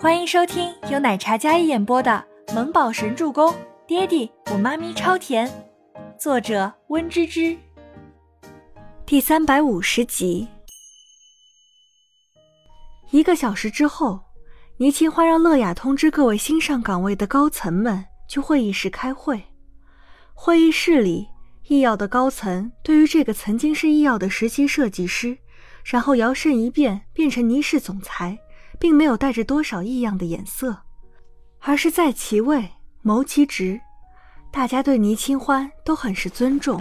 欢迎收听由奶茶嘉一演播的《萌宝神助攻》，爹地我妈咪超甜，作者温芝芝。第三百五十集。一个小时之后，倪清欢让乐雅通知各位新上岗位的高层们去会议室开会。会议室里，易药的高层对于这个曾经是易药的实习设计师，然后摇身一变变成倪氏总裁。并没有带着多少异样的眼色，而是在其位谋其职。大家对倪清欢都很是尊重。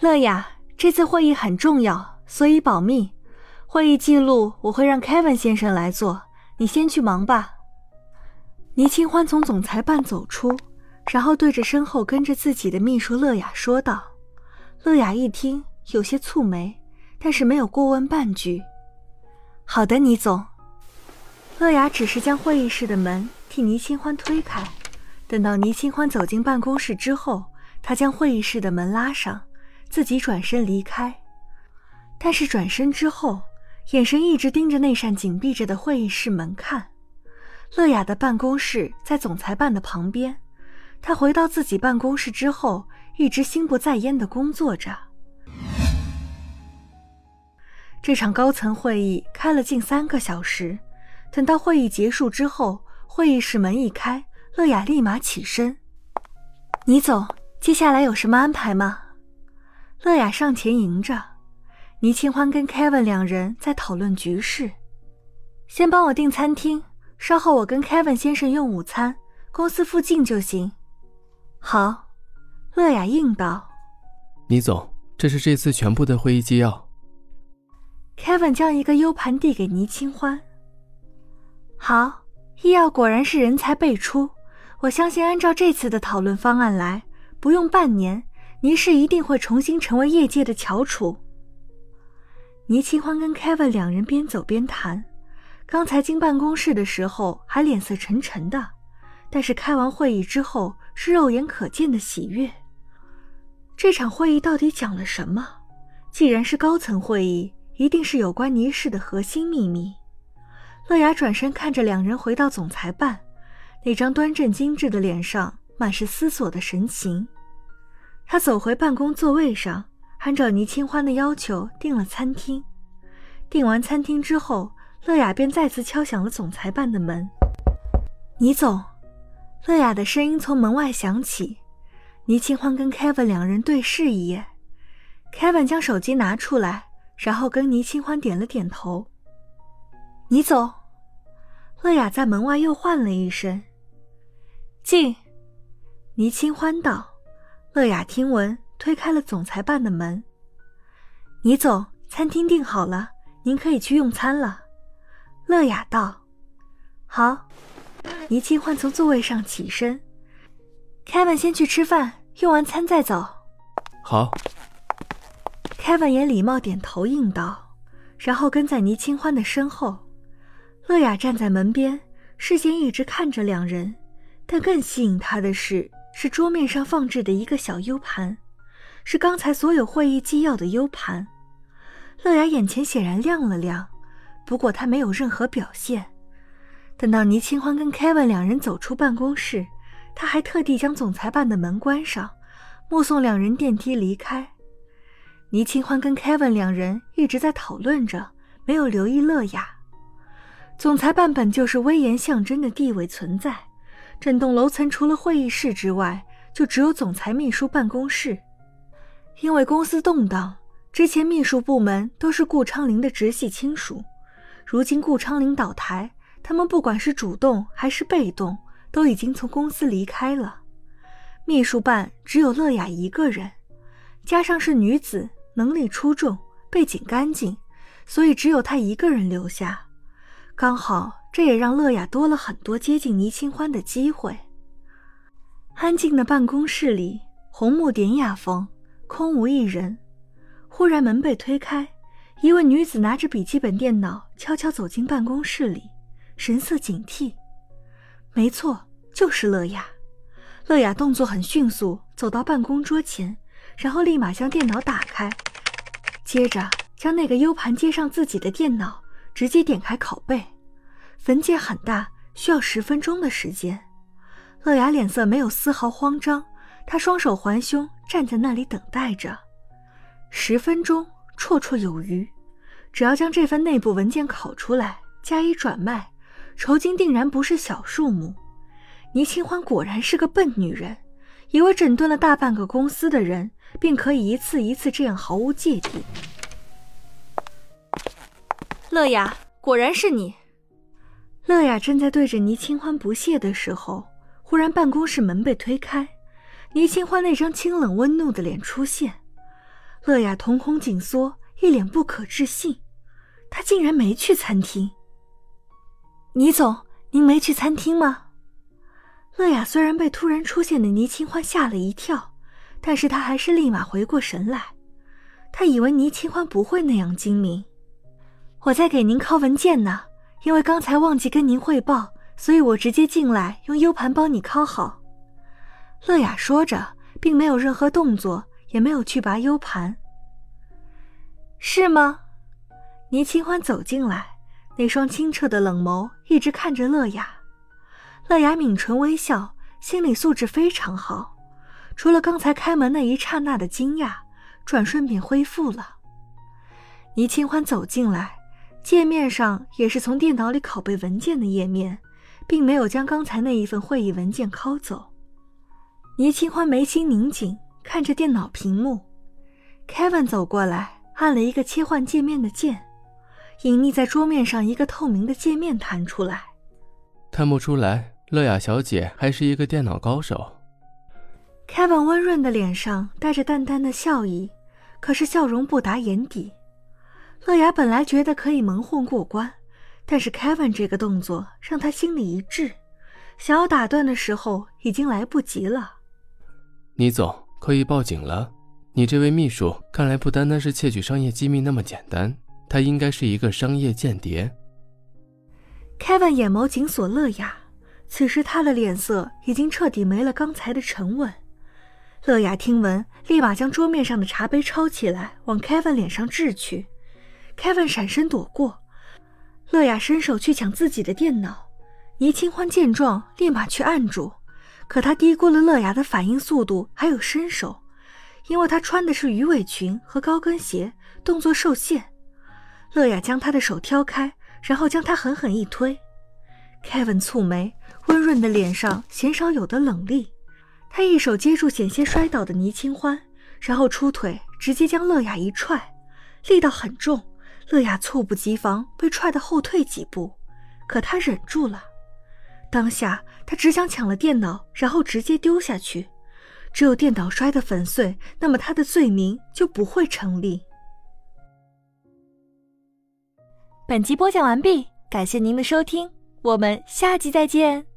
乐雅，这次会议很重要，所以保密。会议记录我会让 Kevin 先生来做，你先去忙吧。倪清欢从总裁办走出，然后对着身后跟着自己的秘书乐雅说道。乐雅一听，有些蹙眉，但是没有过问半句。好的，倪总。乐雅只是将会议室的门替倪清欢推开，等到倪清欢走进办公室之后，她将会议室的门拉上，自己转身离开。但是转身之后，眼神一直盯着那扇紧闭着的会议室门看。乐雅的办公室在总裁办的旁边，她回到自己办公室之后，一直心不在焉地工作着。这场高层会议开了近三个小时，等到会议结束之后，会议室门一开，乐雅立马起身：“倪总，接下来有什么安排吗？”乐雅上前迎着。倪清欢跟 Kevin 两人在讨论局势：“先帮我订餐厅，稍后我跟 Kevin 先生用午餐，公司附近就行。”好，乐雅应道：“倪总，这是这次全部的会议纪要。” Kevin 将一个 U 盘递给倪清欢。好，医药果然是人才辈出。我相信按照这次的讨论方案来，不用半年，倪氏一定会重新成为业界的翘楚。倪清欢跟 Kevin 两人边走边谈。刚才进办公室的时候还脸色沉沉的，但是开完会议之后是肉眼可见的喜悦。这场会议到底讲了什么？既然是高层会议。一定是有关倪氏的核心秘密。乐雅转身看着两人回到总裁办，那张端正精致的脸上满是思索的神情。他走回办公座位上，按照倪清欢的要求订了餐厅。订完餐厅之后，乐雅便再次敲响了总裁办的门。倪总，乐雅的声音从门外响起。倪清欢跟 Kevin 两人对视一眼，Kevin 将手机拿出来。然后跟倪清欢点了点头。你走。乐雅在门外又唤了一声：“进。”倪清欢道。乐雅听闻，推开了总裁办的门。倪总，餐厅订好了，您可以去用餐了。乐雅道。好。倪清欢从座位上起身。Kevin 先去吃饭，用完餐再走。好。Kevin 也礼貌点头应道，然后跟在倪清欢的身后。乐雅站在门边，视线一直看着两人，但更吸引她的是，是桌面上放置的一个小 U 盘，是刚才所有会议纪要的 U 盘。乐雅眼前显然亮了亮，不过她没有任何表现。等到倪清欢跟 Kevin 两人走出办公室，他还特地将总裁办的门关上，目送两人电梯离开。倪清欢跟 Kevin 两人一直在讨论着，没有留意乐雅。总裁办本就是威严象征的地位存在，整栋楼层除了会议室之外，就只有总裁秘书办公室。因为公司动荡，之前秘书部门都是顾昌林的直系亲属，如今顾昌林倒台，他们不管是主动还是被动，都已经从公司离开了。秘书办只有乐雅一个人，加上是女子。能力出众，背景干净，所以只有他一个人留下。刚好，这也让乐雅多了很多接近倪清欢的机会。安静的办公室里，红木典雅风，空无一人。忽然门被推开，一位女子拿着笔记本电脑悄悄走进办公室里，神色警惕。没错，就是乐雅。乐雅动作很迅速，走到办公桌前。然后立马将电脑打开，接着将那个 U 盘接上自己的电脑，直接点开拷贝。文件很大，需要十分钟的时间。乐雅脸色没有丝毫慌张，她双手环胸，站在那里等待着。十分钟绰绰有余，只要将这份内部文件拷出来，加以转卖，酬金定然不是小数目。倪清欢果然是个笨女人，以为整顿了大半个公司的人，便可以一次一次这样毫无芥蒂。乐雅，果然是你。乐雅正在对着倪清欢不屑的时候，忽然办公室门被推开，倪清欢那张清冷温怒的脸出现。乐雅瞳孔紧缩，一脸不可置信，她竟然没去餐厅。倪总，您没去餐厅吗？乐雅虽然被突然出现的倪清欢吓了一跳，但是她还是立马回过神来。她以为倪清欢不会那样精明。我在给您拷文件呢，因为刚才忘记跟您汇报，所以我直接进来用 U 盘帮你拷好。乐雅说着，并没有任何动作，也没有去拔 U 盘。是吗？倪清欢走进来，那双清澈的冷眸一直看着乐雅。乐雅抿唇微笑，心理素质非常好。除了刚才开门那一刹那的惊讶，转瞬便恢复了。倪清欢走进来，界面上也是从电脑里拷贝文件的页面，并没有将刚才那一份会议文件拷走。倪清欢眉心拧紧，看着电脑屏幕。Kevin 走过来，按了一个切换界面的键，隐匿在桌面上一个透明的界面弹出来，看不出来。乐雅小姐还是一个电脑高手。Kevin 温润的脸上带着淡淡的笑意，可是笑容不达眼底。乐雅本来觉得可以蒙混过关，但是 Kevin 这个动作让她心里一滞，想要打断的时候已经来不及了。倪总可以报警了，你这位秘书看来不单单是窃取商业机密那么简单，他应该是一个商业间谍。Kevin 眼眸紧锁乐雅。此时他的脸色已经彻底没了刚才的沉稳。乐雅听闻，立马将桌面上的茶杯抄起来，往 Kevin 脸上掷去。Kevin 闪身躲过。乐雅伸手去抢自己的电脑，倪清欢见状，立马去按住。可他低估了乐雅的反应速度，还有身手，因为他穿的是鱼尾裙和高跟鞋，动作受限。乐雅将他的手挑开，然后将他狠狠一推。Kevin 蹙眉。温润的脸上鲜少有的冷厉，他一手接住险些摔倒的倪清欢，然后出腿直接将乐雅一踹，力道很重，乐雅猝不及防被踹得后退几步，可他忍住了。当下他只想抢了电脑，然后直接丢下去，只有电脑摔得粉碎，那么他的罪名就不会成立。本集播讲完毕，感谢您的收听，我们下集再见。